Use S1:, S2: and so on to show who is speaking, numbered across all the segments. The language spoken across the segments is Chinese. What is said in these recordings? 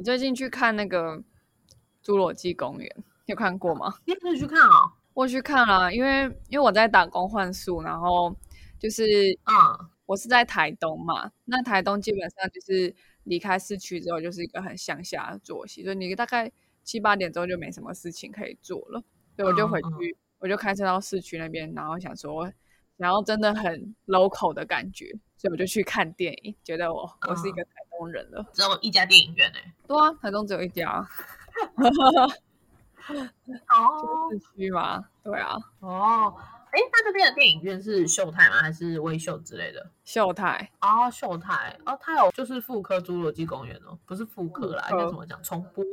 S1: 我最近去看那个《侏罗纪公园》，有看过吗？
S2: 你可以去看哦。
S1: 我去看了，因为因为我在打工换宿，然后就是
S2: 嗯，
S1: 我是在台东嘛，那台东基本上就是离开市区之后就是一个很乡下的作息，所以你大概七八点之后就没什么事情可以做了，所以我就回
S2: 嗯嗯
S1: 去，我就开车到市区那边，然后想说然后真的很 local 的感觉，所以我就去看电影，觉得我我是一个台东人了。
S2: 只有一家电影院哎。
S1: 对啊，台中只有一家，
S2: 哦
S1: 市区嘛，对啊，
S2: 哦，哎，那这边的电影院是秀泰吗？还是微秀之类的？
S1: 秀泰。
S2: 哦，秀泰哦，它有就是复刻侏罗纪公园哦，不是复刻啦，应该怎么讲？重播？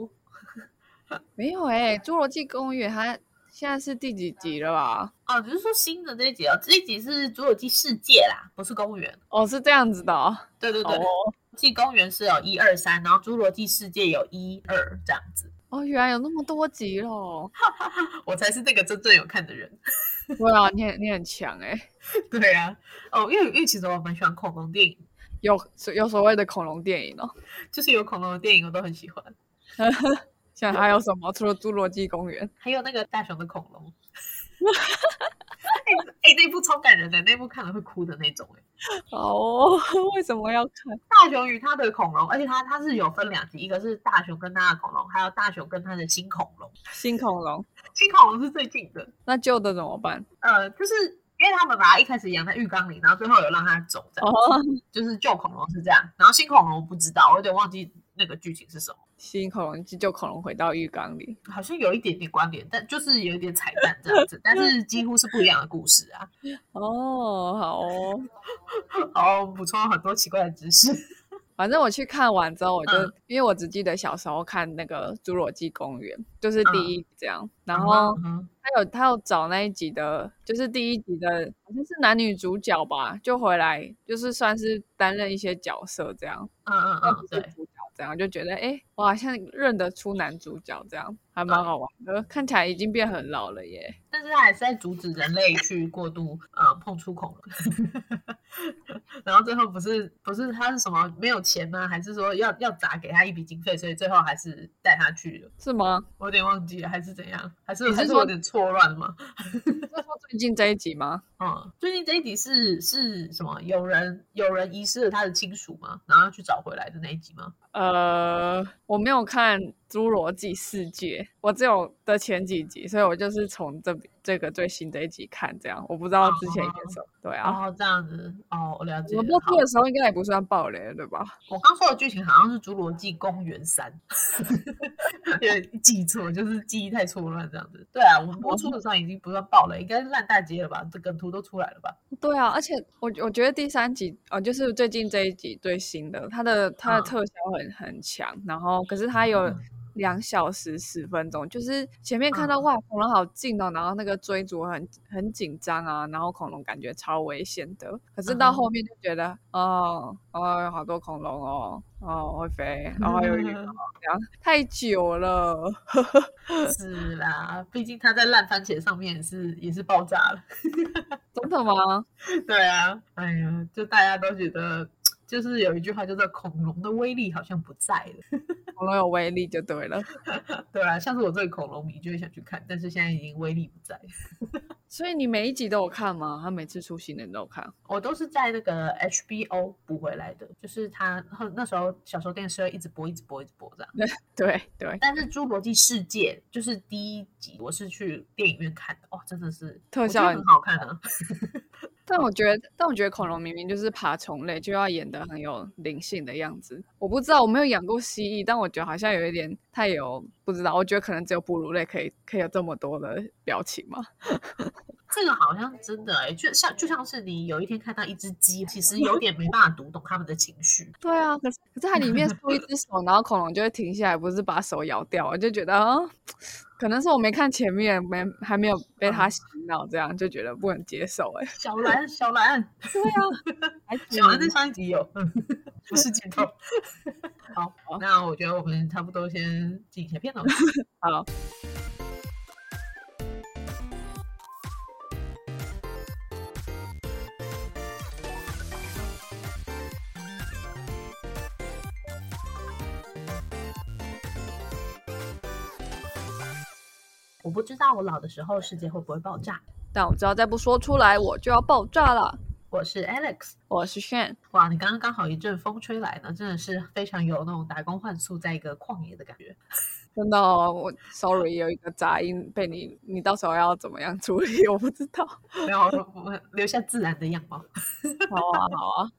S1: 没有哎、侏罗纪公园》它现在是第几集了吧？
S2: 哦，只是说新的这一集哦，这一集是侏罗纪世界啦，不是公园。
S1: 哦，是这样子的哦。
S2: 对对对，纪公园是有一二三，然后侏罗纪世界有一二这样子。
S1: 哦，原来有那么多集喽。
S2: 我才是那个真正有看的人。
S1: 对啊，你很你很强哎、
S2: 对啊，哦，因为因为其实我蛮喜欢恐龙电影，
S1: 有有所谓的恐龙电影哦。
S2: 就是有恐龙的电影我都很喜欢。
S1: 现在还有什么？除了侏罗纪公园？
S2: 还有那个大雄的恐龙，哎、哎那部超感人的，那部看了会哭的那种哎、
S1: 哦，为什么要看？
S2: 大雄与他的恐龙，而且它它是有分两集，一个是大雄跟他的恐龙，还有大雄跟他的新恐龙。
S1: 新恐龙？
S2: 新恐龙是最近的，
S1: 那旧的怎么办？
S2: 呃，就是因为他们把它一开始养在浴缸里，然后最后有让它走，这样就是旧恐龙是这样，然后新恐龙我不知道，我有点忘记那个剧情是什么，
S1: 新恐龙救恐龙回到浴缸里。
S2: 好像有一点点关联，但就是有一点彩蛋这样子，但是几乎是不一样的故事啊。
S1: 哦，好哦。
S2: 哦，补充了很多奇怪的知识。
S1: 反正我去看完之后，我就、
S2: 嗯
S1: 因为我只记得小时候看那个《侏罗纪公园》，就是第一集这样，然后
S2: 嗯
S1: 他有他有找那一集的，就是第一集的，好像是男女主角吧，就回来就是算是担任一些角色这样，
S2: 嗯嗯嗯，对，
S1: 是主角这样，就觉得哎、诶我好像认得出男主角这样，还蛮好玩的。看起来已经变很老了耶。
S2: 但是他还是在阻止人类去过度呃碰触恐龙，然后最后不是不是他是什么没有钱吗？还是说要要砸给他一笔经费，所以最后还是带他去了？
S1: 是吗？
S2: 我有点忘记了，还是怎样？还是
S1: 你是说
S2: 还是有点错乱了吗？
S1: 是说最近这一集吗？
S2: 嗯，最近这一集是是什么？有人有人遗失了他的亲属吗？然后要去找回来的那一集吗？
S1: 呃，我没有看《侏罗纪世界》，我只有的前几集，所以我就是从这这个最新的一集看，这样我不知道之前演什么。对啊，
S2: 哦，这样子哦，我了解了。
S1: 我播
S2: 好
S1: 出的时候应该也不算爆雷了，对吧？
S2: 我刚说的剧情好像是《侏罗纪公园三》，有点记错，就是记忆太错乱这样子。对啊，我们播出的时候已经不算爆雷，应该是烂大街了吧？这梗图都出来了吧？
S1: 对啊，而且我我觉得第三集哦，就是最近这一集最新的，它的它的
S2: 嗯
S1: 特效很很强，然后可是它有
S2: 嗯
S1: 两小时十分钟，就是前面看到
S2: 嗯
S1: 哇恐龙好近哦，然后那个追逐很很紧张啊，然后恐龙感觉超危险的，可是到后面就觉得哦哦有好多恐龙哦哦会飞，然后还有羽毛，这样太久了。
S2: 是啦，毕竟它在烂番茄上面也是也是爆炸了。
S1: 真的吗？
S2: 对啊，哎呀，就大家都觉得，就是有一句话叫做“恐龙的威力好像不在了”。
S1: 恐龙有威力就对了。
S2: 对啊，像是我这个恐龙迷就会想去看，但是现在已经威力不在。
S1: 所以你每一集都有看吗？他每次出新的你都有看？
S2: 我都是在那个 HBO 补回来的，就是他那时候小时候电视会一直播，一直播，一直播这样。
S1: 对对，
S2: 但是《侏罗纪世界》就是第一集，我是去电影院看的，哇，真的是
S1: 特效很
S2: 好看啊。
S1: 但我觉得，但我觉得恐龙明明就是爬虫类，就要演得很有灵性的样子。我不知道，我没有养过蜥蜴，但我觉得好像有一点太有不知道。我觉得可能只有哺乳类可以可以有这么多的表情嘛。
S2: 这个好像真的哎、就像就像是你有一天看到一只鸡，其实有点没办法读懂他们的情绪。
S1: 对啊，可是可是它里面出一只 手，然后恐龙就会停下来，不是把手咬掉，我就觉得啊，可能是我没看前面，没还没有被他洗脑，这样就觉得不能接受、欸。哎，
S2: 小兰，小兰，
S1: 对啊，还
S2: 小兰在上一集有，不是镜头。好
S1: 好，
S2: 那我觉得我们差不多先进一下片头。
S1: 好。
S2: 我不知道我老的时候世界会不会爆炸。
S1: 但我知道再不说出来，我就要爆炸了。
S2: 我是 Alex，
S1: 我是 Shan。
S2: 哇，你刚刚刚好一阵风吹来呢，真的是非常有那种打工换宿在一个旷野的感觉。
S1: 真的，我 sorry 有一个杂音被你，你到时候要怎么样处理？我不知道。
S2: 没有，我们留下自然的样貌。
S1: 好啊，好啊。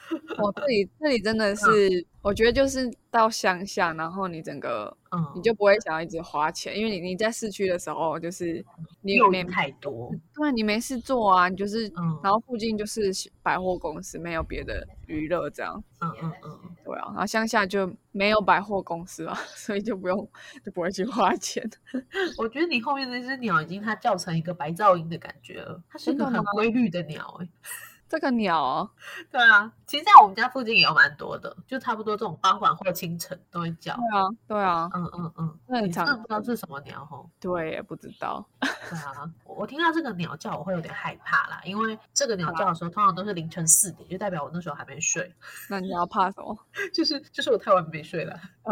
S1: 我这里这里真的是，我觉得就是到乡下，然后你整个，嗯，你就不会想要一直花钱，因为你你在市区的时候，就是你有
S2: 没太多，
S1: 对，你没事做啊，你就是，然后附近就是百货公司，没有别的娱乐这样。嗯嗯嗯，对啊，然后乡下就没有百货公司啊，所以就不用就不会去花钱。
S2: 我觉得你后面那只鸟已经它叫成一个白噪音的感觉了，它是一个很规律的鸟哎。
S1: 这个鸟，
S2: 对啊，其实在我们家附近也有蛮多的，就差不多这种傍晚或清晨都会叫。
S1: 对啊，对啊，
S2: 嗯嗯嗯，那你真的不知道是什么鸟吼？
S1: 对，也不知道。
S2: 对啊，我听到这个鸟叫，我会有点害怕啦，因为这个鸟叫的时候通常都是凌晨四点，就代表我那时候还没睡。
S1: 那你要怕什么？
S2: 就是就是我太晚没睡了。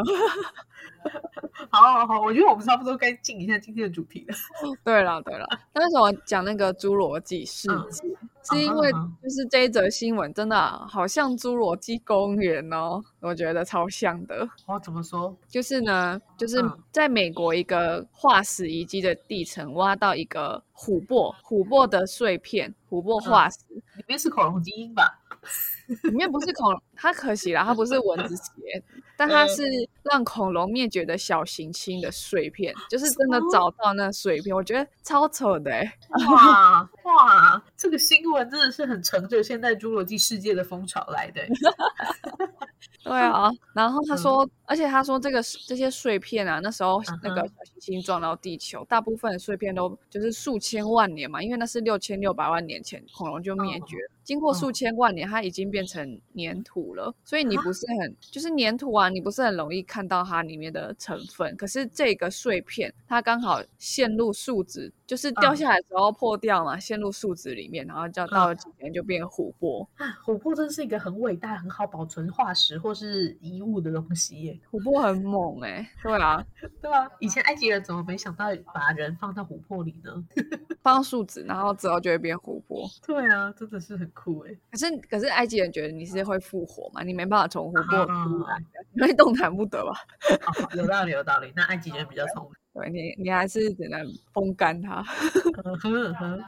S2: 好好好，我觉得我们差不多该进一下今天的主题了。
S1: 对了对了，那为什么讲那个侏罗纪世纪？是因为就是这一则新闻真的好像侏罗纪公园哦，我觉得超像的。
S2: 哦，怎么说？
S1: 就是呢，就是在美国一个化石遗迹的地层挖到一个琥珀，琥珀的碎片，琥珀化石
S2: 里面是恐龙基因吧？
S1: 里面不是恐龙，它可惜了，它不是蚊子血，但它是让恐龙灭绝的小行星的碎片，就是真的找到那碎片，我觉得超扯的哎！
S2: 哇哇，这个新闻真的是很乘着现在侏罗纪世界的风潮来的。
S1: 对啊，然后他说，而且他说这个这些碎片啊，那时候那个小行星撞到地球，大部分碎片都就是数千万年嘛，因为那是六千六百万年前恐龙就灭绝了。经过数千万年，它已经变成粘土了，所以你不是很就是粘土啊，你不是很容易看到它里面的成分。可是这个碎片，它刚好陷入树脂，就是掉下来之后破掉嘛，陷入树脂里面，然后叫到了几年就变琥珀。
S2: 琥珀真是一个很伟大、很好保存化石或是遗物的东西耶。
S1: 琥珀很猛哎，对啊，
S2: 对啊，以前埃及人怎么没想到把人放到琥珀里呢？
S1: 放树脂，然后之后就会变琥珀。
S2: 对啊，真的是很。酷哎！
S1: 可是可是埃及人觉得你是会复活嘛？你没办法从琥珀出来，因为动弹不得吧？
S2: 有道理，有道理。那埃及人比较聪明，
S1: 对你，你还是只能风干它。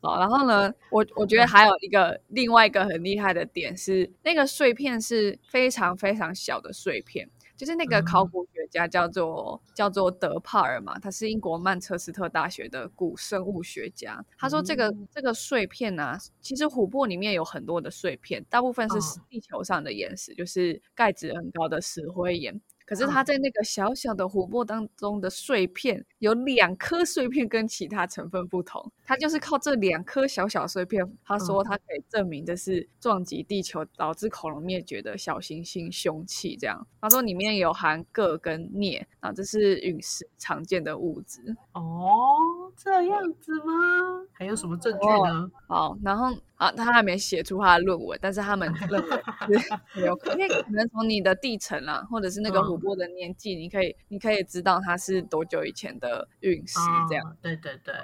S1: 好，然后呢，我我觉得还有一个另外一个很厉害的点是，那个碎片是非常非常小的碎片。就是那个考古学家叫做叫做德帕尔嘛，他是英国曼彻斯特大学的古生物学家。他说这个这个碎片呢，其实琥珀里面有很多的碎片，大部分是地球上的岩石，就是钙质很高的石灰岩。可是它在那个小小的琥珀当中的碎片，有两颗碎片跟其他成分不同。它就是靠这两颗小小碎片，他说他可以证明这是撞击地球导致恐龙灭绝的小行星凶器。这样，他说里面有含铬跟镍，啊，这是陨石常见的物质。
S2: 哦，这样子吗？还有什么证据呢？
S1: 好，然后。啊，他还没写出他的论文，但是他们认为是 有可能，可能从你的地层啊，或者是那个琥珀的年纪，你可以，你可以知道它是多久以前的陨石这样。
S2: 对对对。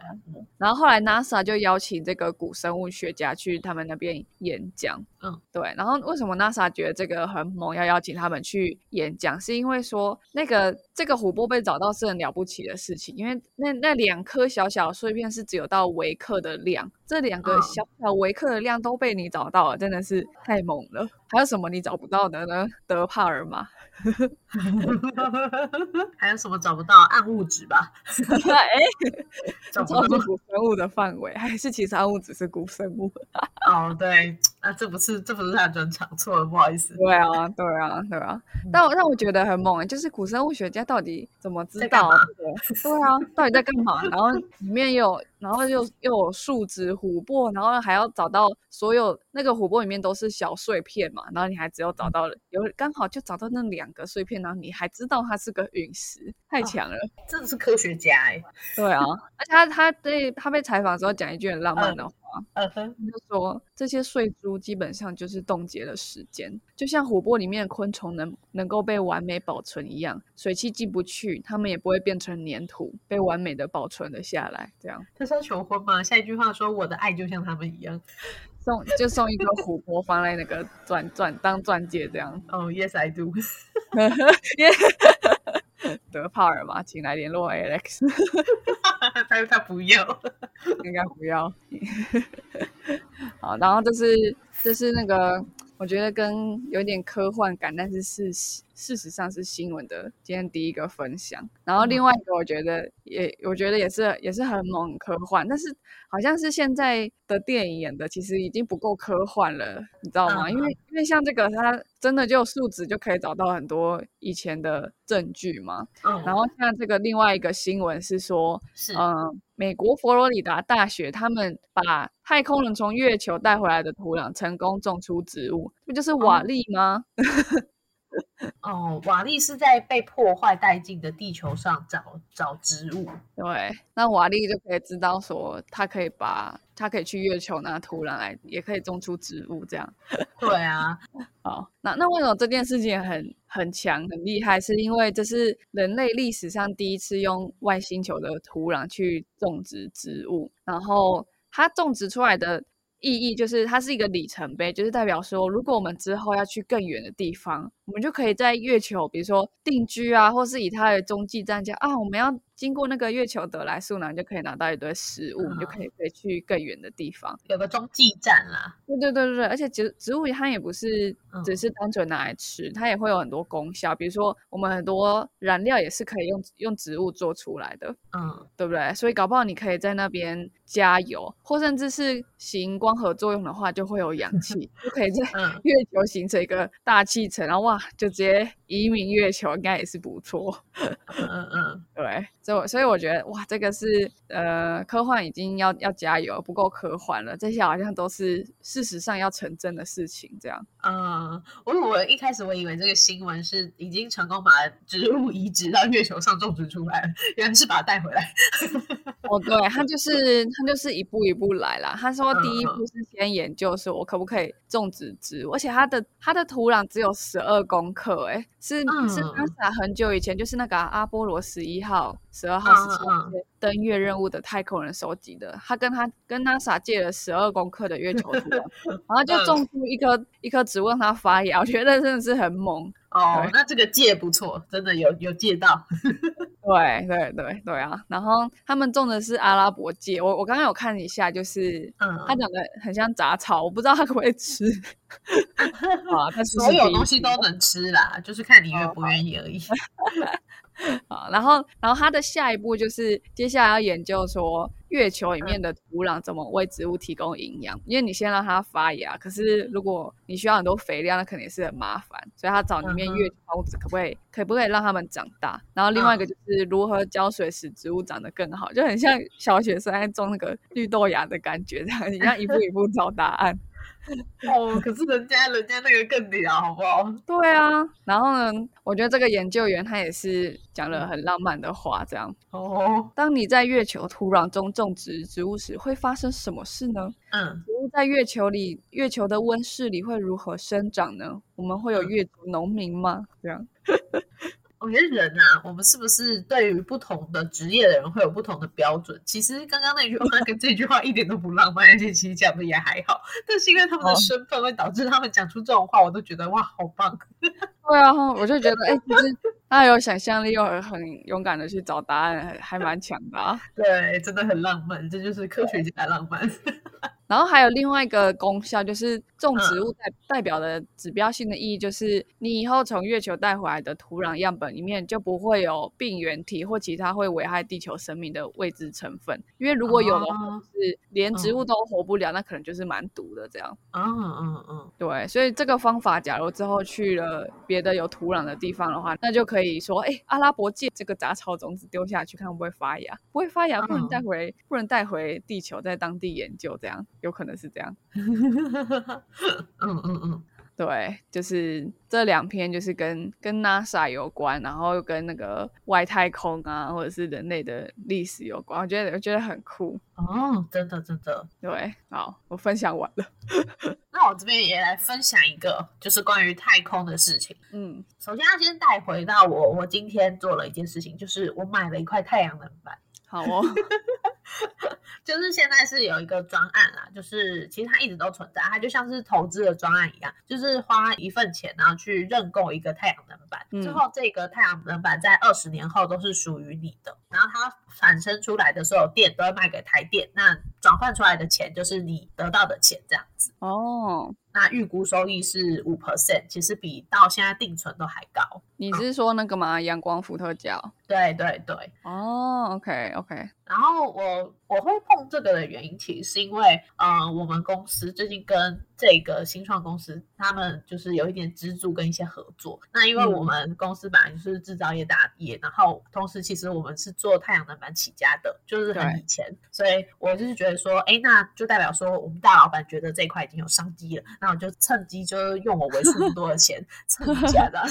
S1: 然后后来 NASA 就邀请这个古生物学家去他们那边演讲。嗯，对。然后为什么 NASA 觉得这个很猛，要邀请他们去演讲？是因为说那个这个琥珀被找到是很了不起的事情，因为那那两颗小小碎片是只有到微克的量。这两个小小微克的量都被你找到了，真的是太猛了。还有什么你找不到的呢？德帕尔吗？
S2: 还有什么找不到暗物质吧？
S1: 哎，找不到古生物的范围，还是其实暗物质是古生物？
S2: 哦，对，啊，这不是这不是他专长，错了，不好意思。
S1: 对啊，对啊，对啊。但我让我觉得很猛，就是古生物学家到底怎么知道？对啊，到底在干嘛？然后里面有，然后又又有树脂、琥珀，然后还要找到所有那个琥珀里面都是小碎片嘛，然后你还只有找到了有刚好就找到那两个碎片，然后你还知道它是个陨石，太强了！
S2: 真的是科学家哎。
S1: 对啊，而且他他对他被采访的时候讲一句很浪漫的话。吗？
S2: 嗯哼，
S1: 就说这些睡珠基本上就是冻结了时间，就像琥珀里面的昆虫能能够被完美保存一样，水汽进不去，它们也不会变成粘土，被完美的保存了下来。这样
S2: 这是要求婚吗？下一句话说我的爱就像他们一样。
S1: 送就送一颗琥珀放在那个钻钻当钻戒这样。
S2: 哦、y e s I do。
S1: 德帕尔嘛，请来联络 Alex。
S2: 他他不要。
S1: 应该不要。好，然后这是这是那个，我觉得跟有点科幻感，但是是事实上是新闻的今天第一个分享。然后另外一个，我觉得也我觉得也是也是很猛科幻，但是好像是现在的电影演的其实已经不够科幻了，你知道吗？
S2: 嗯
S1: 因为因为像这个，它真的就数值就可以找到很多以前的证据嘛。
S2: 嗯，
S1: 然后像这个另外一个新闻是说，
S2: 是
S1: 嗯，美国佛罗里达大学他们把太空人从月球带回来的土壤成功种出植物，不就是瓦砾吗？
S2: 哦，瓦力是在被破坏殆尽的地球上找找植物。
S1: 对，那瓦力就可以知道说，他可以把他可以去月球拿土壤来，也可以种出植物这样。
S2: 对啊，
S1: 好，那那为什么这件事情很很强很厉害？是因为这是人类历史上第一次用外星球的土壤去种植植物，然后它种植出来的意义就是它是一个里程碑，就是代表说，如果我们之后要去更远的地方，我们就可以在月球，比如说定居啊，或是以它的中继站讲啊，我们要经过那个月球得来速呢，你就可以拿到一堆食物，你就可以可以去更远的地方。
S2: 有个中继站啦。
S1: 对对对对对，而且植植物它也不是只
S2: 嗯
S1: 是单纯拿来吃，它也会有很多功效，比如说我们很多燃料也是可以用用植物做出来的，
S2: 嗯，
S1: 对不对？所以搞不好你可以在那边加油，或甚至是行光合作用的话，就会有氧气，就可以在
S2: 嗯
S1: 月球形成一个大气层，然后哇，就直接移民月球，应该也是不错。
S2: 嗯嗯嗯，
S1: 对，所以我所以我觉得哇，这个是呃科幻已经要要加油，不够科幻了，这些好像都是事实上要成真的事情，这样。
S2: 嗯，我我一开始我以为这个新闻是已经成功把植物移植到月球上种植出来了，原来是把它带回来。
S1: 哦，对，他 就是他就是一步一步来啦。他说第一步是先研究说我可不可以种植植物，而且它的它的土壤只有十二公克，哎，是是
S2: 嗯
S1: NASA 很久以前就是那个阿波罗十一号、十二号、
S2: 嗯
S1: 十七号登月任务的太空人收集的。他跟他跟 NASA 借了十二公克的月球土壤，然后就
S2: 嗯
S1: 种出一颗一颗植物让它发芽，我觉得真的是很猛。
S2: 哦，那这个借不错，真的有有借到。
S1: 对对对对啊！然后他们种的是阿拉伯芥，我我刚刚有看一下，就是
S2: 嗯，
S1: 它长得很像杂草，我不知道它可不可以吃 啊。它是
S2: 所有东西都能吃啦，就是看你愿不愿意而已。
S1: 啊。然后然后它的下一步就是接下来要研究说月球里面的土壤怎么为植物提供营养，因为你先让它发芽，可是如果你需要很多肥料，那肯定是很麻烦，所以他找里面月球子可不可以可不可以让它们长大？然后另外一个就是如何浇水使植物长得更好，就很像小学生在种那个绿豆芽的感觉，这样你要一步一步找答案。
S2: 哦，可是人家人家那个更屌，好不好？
S1: 对啊，然后呢，我觉得这个研究员他也是讲了很浪漫的话，这样。
S2: 哦，
S1: 当你在月球土壤中种植植物时，会发生什么事呢？
S2: 嗯，
S1: 植物在月球里，月球的温室里会如何生长呢？我们会有
S2: 嗯
S1: 月球农民吗？这样，
S2: 我觉得人啊，我们是不是对于不同的职业的人会有不同的标准？其实刚刚那句话 跟这句话一点都不浪漫，而且其实讲的也还好，但是因为他们的
S1: 哦
S2: 身份会导致他们讲出这种话，我都觉得哇，好棒。
S1: 对啊，我就觉得，哎、其实他有想象力，又很勇敢的去找答案，还还蛮强的啊。
S2: 对，真的很浪漫，这就是科学家的浪漫。
S1: 然后还有另外一个功效，就是种植
S2: 嗯。
S1: 物代代表的指标性的意义，就是你以后从月球带回来的土壤样本里面就不会有病原体或其他会危害地球生命的未知成分，因为如果有的话，是连植
S2: 嗯。
S1: 物都活不了，那可能就是蛮毒的这样。
S2: 嗯嗯嗯，
S1: 对，所以这个方法，假如之后去了别的有土壤的地方的话，那就可以说，哎，阿拉伯芥这个杂草种子丢下去，看会不会发芽？不会发芽，不能带
S2: 嗯
S1: 回，不能带回地球，在当地研究，这样有可能是这样。
S2: 嗯嗯嗯，
S1: 对，就是这两篇就是跟跟 NASA 有关，然后又跟那个外太空啊，或者是人类的历史有关，我觉得我觉得很酷。
S2: 哦，真的真的。
S1: 对，好，我分享完了。
S2: 那我这边也来分享一个，就是关于太空的事情。
S1: 嗯，
S2: 首先要先带回到我，我今天做了一件事情，就是我买了一块太阳能板。
S1: 好哦。
S2: 就是现在是有一个专案啦，就是其实它一直都存在，它就像是投资的专案一样，就是花一份钱然后去认购一个太阳能板，之后这个太阳能板在二十年后都是属于你的，然后它产生出来的所有电都会卖给台电，那转换出来的钱就是你得到的钱这样子。
S1: 哦。
S2: 那预估收益是五 percent，其实比到现在定存都还高。
S1: 你是说那个吗？阳光伏特加？
S2: 对对对。
S1: 哦，OK OK。
S2: 然后我我会碰这个的原因，其实是因为，呃，我们公司最近跟这个新创公司，他们就是有一点资助跟一些合作。那因为我们公司本来就是制造业大业，然后同时其实我们是做太阳能板起家的，就是很以前，所以我就是觉得说，哎，那就代表说我们大老板觉得这块已经有商机了。那我就趁机就是用我为数不多的钱 趁一下的，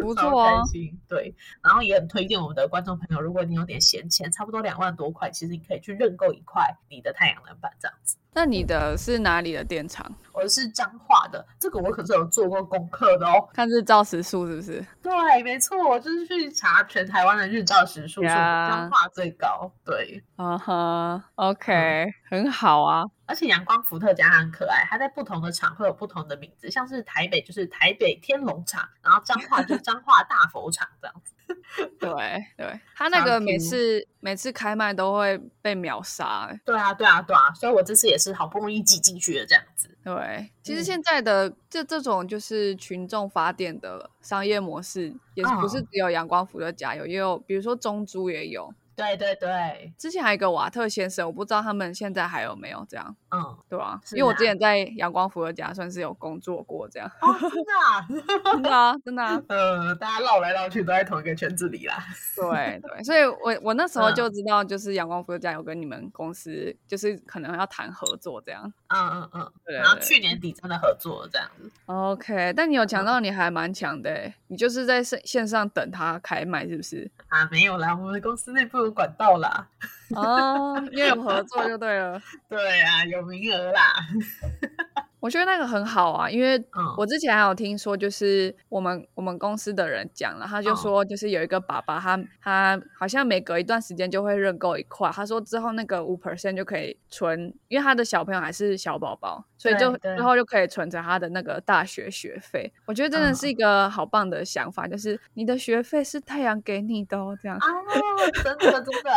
S1: 不错啊。
S2: 对，然后也很推荐我们的观众朋友，如果你有点闲钱，差不多两万多块，其实你可以去认购一块你的太阳能板这样子。
S1: 那你的是哪里的电厂？
S2: 我是彰化的，这个我可是有做过功课的哦。
S1: 看日照时数是不是？
S2: 对，没错，我就是去查全台湾的日照时数，彰化最高。对，
S1: 啊哈，OK，很好啊。
S2: 而且阳光伏特加很可爱，它在不同的厂会有不同的名字，像是台北就是台北天龙厂，然后彰化就彰化大佛厂这样子。
S1: 对对，他那个每次每次开卖都会被秒杀。
S2: 对啊对啊对啊，所以我这次也是好不容易挤进去的这样子。
S1: 对，其实现在的这这种就是群众发电的商业模式，也不是只有阳光伏特加有，也有比如说中珠也有。
S2: 对对对，
S1: 之前还有一个瓦特先生，我不知道他们现在还有没有这样，
S2: 嗯，
S1: 对啊？因为我之前在阳光伏尔加算是有工作过这样，哦
S2: 真的，啊
S1: 真的啊，真的啊，
S2: 呃，大家绕来绕去都在同一个圈子里啦。
S1: 对对，所以我我那时候就知道，就是阳光伏尔加有跟你们公司，就是可能要谈合作这样，
S2: 嗯嗯嗯，对然后去年底真的合作这样子。
S1: OK，但你有讲到你还蛮强的，你就是在线线上等他开卖是不是？
S2: 啊，没有啦，我们公司内部。管道啦，
S1: 哦，因为有合作就对了，
S2: 对啊，有名额啦。
S1: 我觉得那个很好啊，因为我之前还有听说，就是我们我们公司的人讲了，他就说，就是有一个爸爸，他他好像每隔一段时间就会认购一块，他说之后那个五 percent 就可以存，因为他的小朋友还是小宝宝，所以就之后就可以存着他的那个大学学费。我觉得真的是一个好棒的想法，就是你的学费是太阳给你的哦，这样
S2: 啊，真的真的，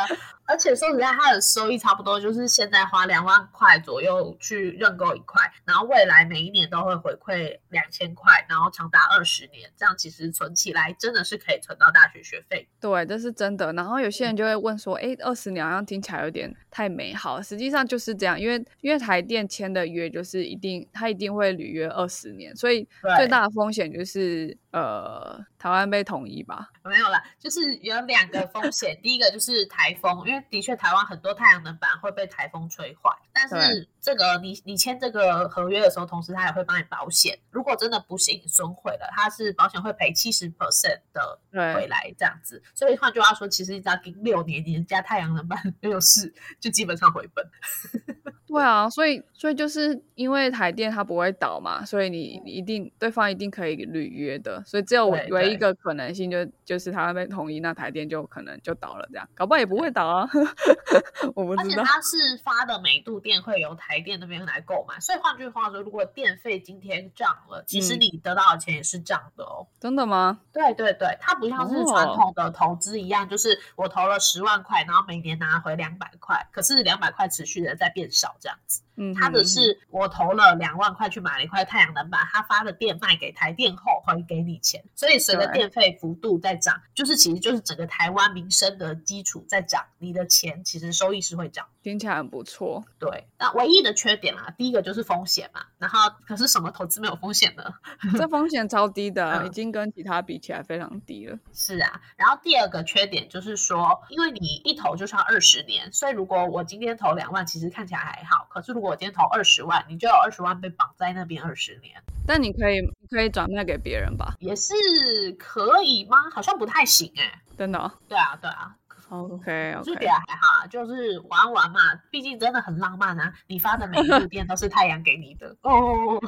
S2: 而且说实在，他的收益差不多就是现在花两万块左右去认购一块，然后未来每一年都会回馈两千块，然后长达二十年，这样其实存起来真的是可以存到大学学费。
S1: 对，这是真的。然后有些人就会问说：“哎，二十年好像听起来有点太美好。”实际上就是这样，因为因为台电签的约就是一定，他一定会履约二十年，所以最大的风险就是呃，台湾被统一吧？
S2: 没有啦，就是有两个风险。第一个就是台风，因为的确台湾很多太阳能板会被台风吹坏，但是这个你你签这个合约的。时候，同时他也会帮你保险。如果真的不幸损毁了，他是保险会赔七十 percent 的回来这样子。所以换句话说，其实你只要给六年，你家太阳能板没有事，就基本上回本。
S1: 对啊，所以所以就是因为台电它不会倒嘛，所以你你一定对方一定可以履约的。所以只有唯一一个可能性，就就是他被同意，那台电就可能就倒了，这样搞不好也不会倒啊。我不知道。而且
S2: 他是发的每度电会由台电那边来购买，所以换句话说，如果电费今天涨了，其实你得到的钱也是涨的哦。
S1: 真的吗？
S2: 对对对，它不像是传统的投资一样，就是我投了十万块，然后每年拿回两百块，可是两百块持续的在变少。这样子，嗯，他的是我投了两万块去买了一块太阳能板，他发的电卖给台电后还给你钱，所以随着电费幅度在涨，就是其实就是整个台湾民生的基础在涨，你的钱其实收益是会涨，
S1: 听起来很不错。
S2: 对，那唯一的缺点啊，第一个就是风险嘛，然后可是什么投资没有风险呢？
S1: 这风险超低的，已经跟其他比起来非常低了。
S2: 是啊，然后第二个缺点就是说，因为你一投就是要二十年，所以如果我今天投两万，其实看起来还好。可是如果果我今天投二十万，你就有二十万被绑在那边二十年，
S1: 但你可以可以转卖给别人吧？
S2: 也是可以吗？好像不太行哎、
S1: 真的哦、
S2: 对啊，对啊
S1: ，OK
S2: 就
S1: OK，
S2: 觉得还好啊，就是玩玩嘛，毕竟真的很浪漫啊。你发的每一部电都是太阳给你的哦，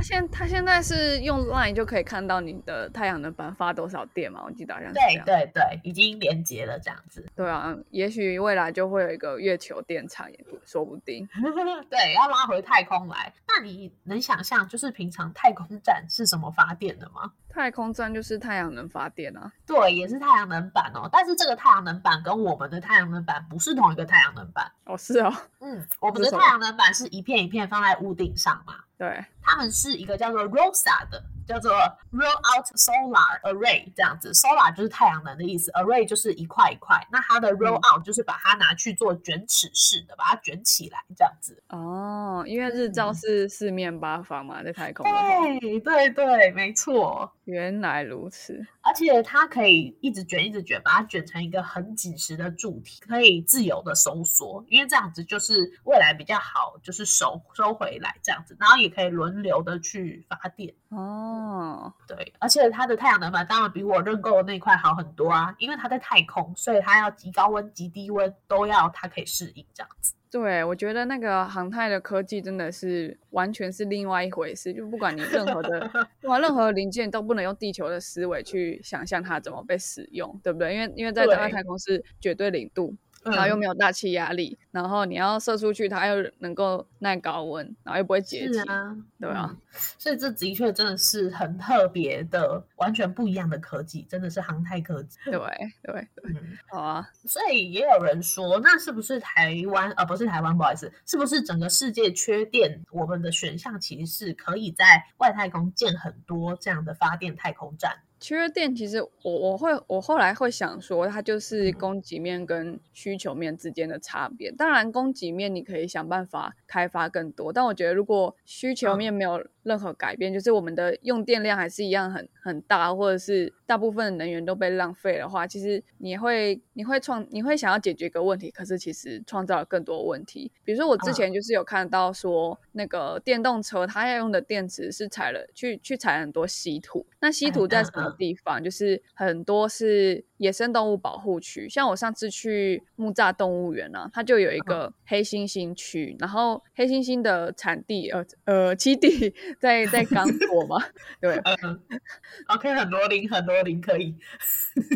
S1: 他现他现在是用 Line 就可以看到你的太阳能板发多少电嘛？我记得好像
S2: 对
S1: 样。
S2: 对对，已经连接了这样子。
S1: 对啊，也许未来就会有一个月球电厂，也不说不定。
S2: 对，要拉回太空来。那你能想象，就是平常太空站是什么发电的吗？
S1: 太空站就是太阳能发电啊。
S2: 对，也是太阳能板哦。但是这个太阳能板跟我们的太阳能板不是同一个太阳能板。
S1: 哦，是哦，
S2: 嗯，我们的太阳能板是一片一片放在屋顶上嘛。
S1: 对，
S2: 他们是一个叫做 ROSA 的，叫做 Roll Out Solar Array 这样子。Solar 就是太阳能的意思，Array 就是一块一块。那它的 Roll Out 就是把它拿去做卷尺式的，把它卷起来这样子。
S1: 哦，因为日照
S2: 嗯
S1: 是四面八方嘛，在太空，
S2: 对对对，没错。
S1: 原来如此。
S2: 而且它可以一直卷，一直卷，把它卷成一个很紧实的柱体，可以自由的收缩，因为这样子就是未来比较好，就是收收回来这样子，然后也可以轮流的去发电。
S1: 哦，
S2: 对，而且它的太阳能板当然比我认购的那块好很多啊，因为它在太空，所以它要极高温、极低温都要它可以适应这样子。
S1: 对，我觉得那个航太的科技真的是完全是另外一回事，就不管你任何的，不管任何零件都不能用地球的思维去想象它怎么被使用，对不对？因为因为在
S2: 对
S1: 外太空是绝对零度，然后又
S2: 嗯
S1: 没有大气压力，然后你要射出去，它又能够耐高温，然后又不会结晶，
S2: 啊，
S1: 对啊
S2: 嗯，所以这的确真的是很特别的、完全不一样的科技，真的是航太科技。
S1: 对对对，
S2: 嗯，
S1: 好啊，
S2: 所以也有人说，那是不是台湾呃不是台湾，不好意思，是不是整个世界缺电？我们的选项其实是可以在外太空建很多这样的发电太空站。
S1: 缺电其实我我会我后来会想说，它就是供给面跟需求面之间的差别。当然，供给面你可以想办法开发更多，但我觉得如果需求面没有任何改变，就是我们的用电量还是一样很很大，或者是大部分的能源都被浪费的话，其实你会你会创你会想要解决一个问题，可是其实创造了更多问题。比如说我之前就是有看到说，那个电动车它要用的电池是采了去去采很多稀土，那稀土在什么地方？就是很多是野生动物保护区，像我上次去木栅动物园啊，它就有一个黑猩猩区，然后黑猩猩的产地呃呃基地 在在刚果嘛，对
S2: 嗯，OK，很多零，很多零可以。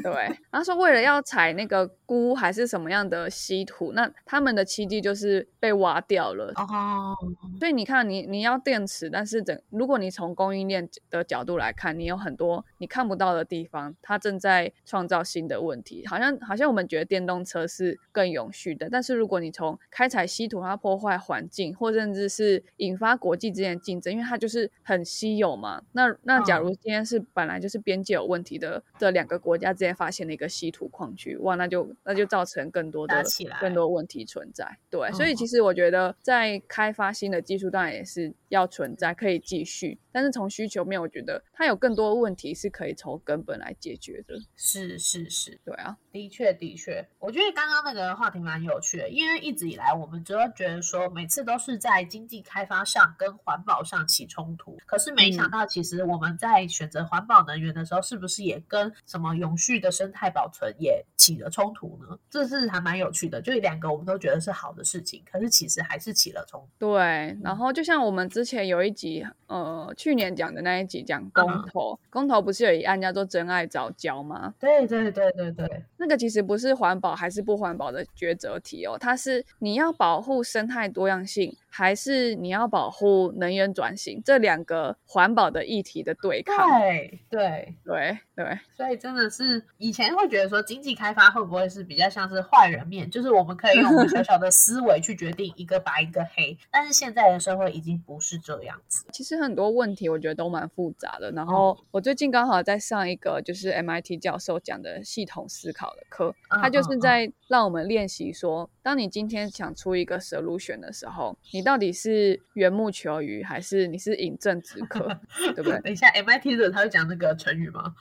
S1: 对，然后说为了要采那个钴还是什么样的稀土，那他们的基地就是被挖掉了，
S2: 哦，
S1: 所以你看你，你要电池，但是整如果你从供应链的角度来看，你有很多你看不到的地方，它正在创造新的问题。好像好像我们觉得电动车是更永续的，但是如果你从开采稀土，它破坏环境，或甚至是引发国际之间的竞争，因为它就是很稀有嘛。那那假如今天是本来就是边界有问题的这两个国家之间发现了一个稀土矿区，哇，那就那就造成更多的更多问题存在。对，所以
S2: 嗯
S1: 其实我觉得在开发新的技术，当然也是要存在，可以继续。但是从需求面，我觉得它有更多问题是可以从根本来解决的。
S2: 是是是，
S1: 对啊，
S2: 的确的确，我觉得刚刚那个话题蛮有趣的，因为一直以来我们只会觉得说，每次都是在经济开发上跟环保上起冲突，可是没想到，其实我们在选择环保能源的时候，是不是也跟什么永续的生态保存也起了冲突呢？这是还蛮有趣的，就两个我们都觉得是好的事情，可是其实还是起了冲突。
S1: 对。然后就像我们之前有一集，呃，去年讲的那一集讲公投，公投不是有一案叫做“真爱早教”吗？
S2: 对对对对对，
S1: 那个其实不是环保还是不环保的抉择题哦，它是你要保护生态多样性，还是你要保护能源转型这两个环保的议题的对抗。
S2: 对对。
S1: 对对
S2: 所以真的是以前会觉得说经济开发会不会是比较像是坏人面，就是我们可以用我们小小的思维去决定一个白一个黑，但是现在的社会已经不是这样子。
S1: 其实很多问题我觉得都蛮复杂的。然后我最近刚好在上一个就是 MIT 教授讲的系统思考的课，
S2: 嗯
S1: 他就是
S2: 嗯
S1: 在让我们练习说，当你今天想出一个 solution 的时候，你到底是缘木求鱼，还是你是饮鸩止渴，对不对？
S2: 等一下，MIT 的他会讲那个成语吗？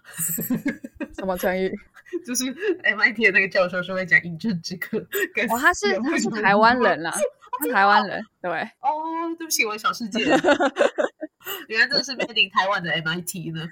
S1: 什么成语？
S2: 就是 MIT 的那个教授是会讲饮鸩止渴跟
S1: 哦，他是他是台湾人啦，
S2: 知道
S1: 台湾人，对，
S2: 哦，对不起，我的小世界。原来这是 made in 台湾的 MIT 呢。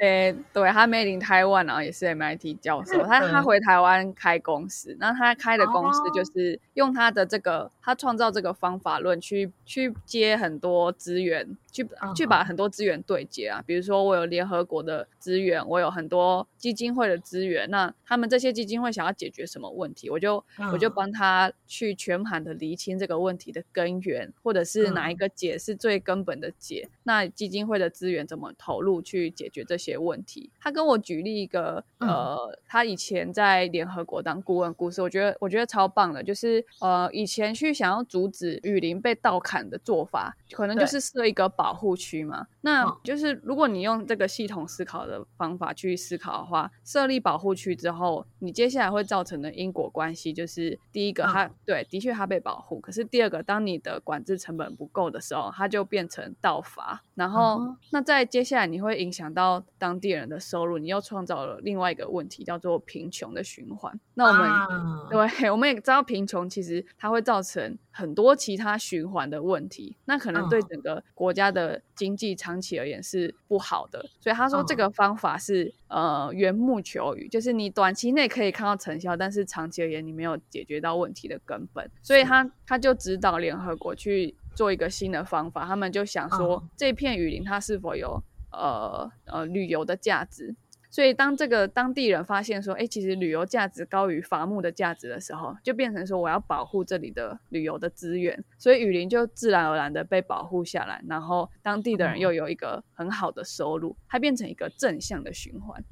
S1: 诶，对他 made in Taiwan，然后也是 MIT 教授，他他
S2: 嗯。
S1: 回台湾开公司，那他开的公司就
S2: 哦。
S1: 是用他的这个，他创造这个方法论去去接很多资源，去去把
S2: 嗯
S1: 很多资源对接啊，比如说我有联合国的资源，我有很多基金会的资源，那他们这些基金会想要解决什么问题，我就我就。
S2: 嗯
S1: 帮他去全盘的厘清这个问题的根源，或者是哪一
S2: 嗯。
S1: 个解是最根本的解，那基金会的资源怎么投入去解决这些问题？他跟我举例一个，
S2: 嗯。
S1: 呃，他以前在联合国当顾问故事，我觉得我觉得超棒的，就是呃，以前去想要阻止雨林被盗砍的做法，可能就是设一个保护区嘛。那
S2: 嗯。
S1: 就是如果你用这个系统思考的方法去思考的话，设立保护区之后，你接下来会造成的因果关系就是，第一个
S2: 嗯。
S1: 它、对，的确它被保护，可是第二个，当你的管制成本不够的时候，它就变成盗伐，然后、
S2: 嗯
S1: 那在接下来你会影响到当地人的收入，你又创造了另外一个问题，叫做贫穷的循环。那我们、
S2: 啊。
S1: 对，我们也知道贫穷其实它会造成很多其他循环的问题，那可能对
S2: 嗯。
S1: 整个国家的经济长期而言是不好的。所以他说这
S2: 嗯。
S1: 个方法是、呃缘木求鱼，就是你短期内可以看到成效，但是长期而言你没有解决到问题的根本，所以他他就指导联合国去做一个新的方法，他们就想说、
S2: 嗯。
S1: 这片雨林它是否有呃呃旅游的价值。所以当这个当地人发现说，哎，其实旅游价值高于伐木的价值的时候，就变成说我要保护这里的旅游的资源，所以雨林就自然而然的被保护下来，然后当地的人
S2: 嗯
S1: 又有一个很好的收入，它变成一个正向的循环。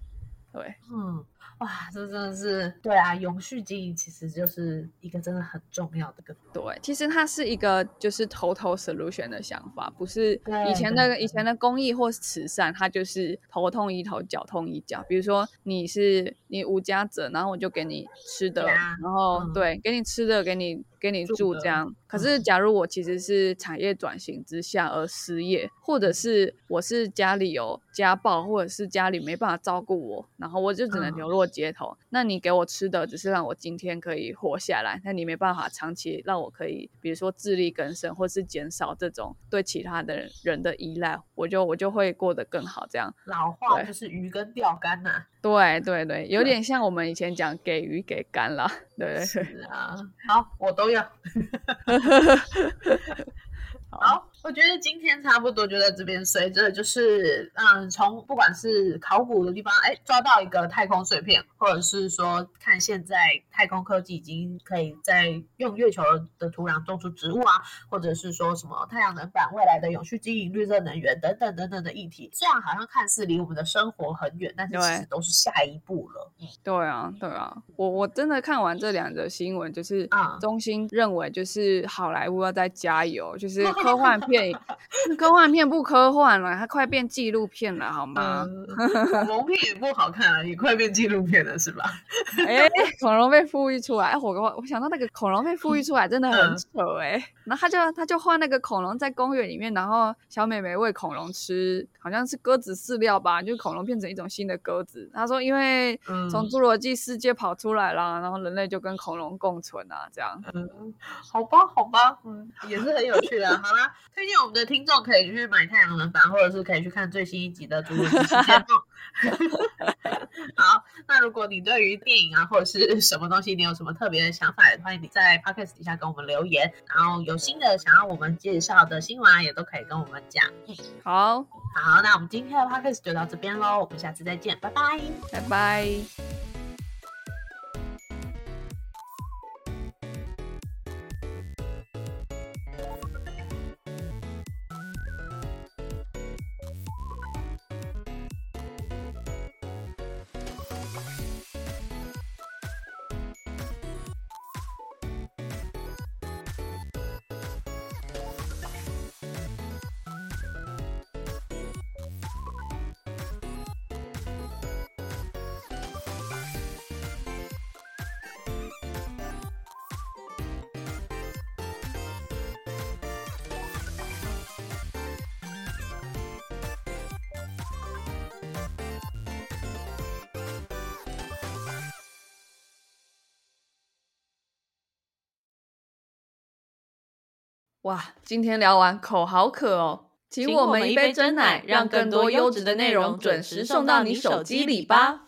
S1: 对，
S2: 嗯，哇，这真的是对啊，永续经营其实就是一个真的很重要的个
S1: 对，其实它是一个就是 total solution 的想法，不是
S2: 对
S1: 以前的以前的公益或是慈善，它就是头痛医头，脚痛医脚。比如说你是你无家者，然后我就给你吃的，
S2: 啊
S1: 然后、
S2: 嗯
S1: 对，给你吃的，给你给你
S2: 住
S1: 这样。可是
S2: 嗯
S1: 假如我其实是产业转型之下而失业，或者是我是家里有家暴，或者是家里没办法照顾我，然后我就只能
S2: 嗯
S1: 流落街头，那你给我吃的只是让我今天可以活下来，那你没办法长期让我可以，比如说自力更生，或是减少这种对其他的人人的依赖，我就我就会过得更好。这样，
S2: 老话就是鱼跟钓竿呐、
S1: 对对对，有 点像我们以前讲给鱼给干了，对。
S2: 是啊，好，我都要。好，我觉得今天差不多就在这边。随着就是，嗯，从不管是考古的地方，哎，抓到一个太空碎片，或者是说看现在太空科技已经可以在用月球的土壤种出植物啊，或者是说什么太阳能板、未来的永续经营、绿色能源等等等等的议题，虽然好像看似离我们的生活很远，但是其
S1: 对
S2: 实都是下一步了。嗯
S1: 对啊，对啊，我我真的看完这两则新闻，就是
S2: 啊
S1: 中心认为就是好莱坞要再加油，就是 科幻片，对科幻片不科幻了，它快变纪录片了，好吗？
S2: 嗯，恐龙片也不好看了，也快变纪录片了，是吧？
S1: 哎、恐龙被富裕出来，哎我我我想到那个恐龙被富裕出来真的很
S2: 嗯
S1: 扯哎、然后他就他就画那个恐龙在公园里面，然后小美眉喂恐龙吃，好像是鸽子饲料吧，就是恐龙变成一种新的鸽子。他说因为
S2: 嗯
S1: 从侏罗纪世界跑出来啦，然后人类就跟恐龙共存啊，这样。
S2: 嗯，好吧，好吧，嗯，也是很有趣的。好啦，推荐我们的听众可以去买太阳能板，或者是可以去看最新一集的《侏罗纪世界梦》。好，那如果你对于电影啊或者是什么东西，你有什么特别的想法，也欢迎你在 podcast 底下跟我们留言。然后有新的想要我们介绍的新闻啊，也都可以跟我们讲。嗯，
S1: 好，
S2: 好，那我们今天的 podcast 就到这边喽，我们下次再见，拜拜。
S1: 拜拜。哇，今天聊完口好渴哦，请我们一杯真奶，让更多优质的内容准时送到你手机里吧。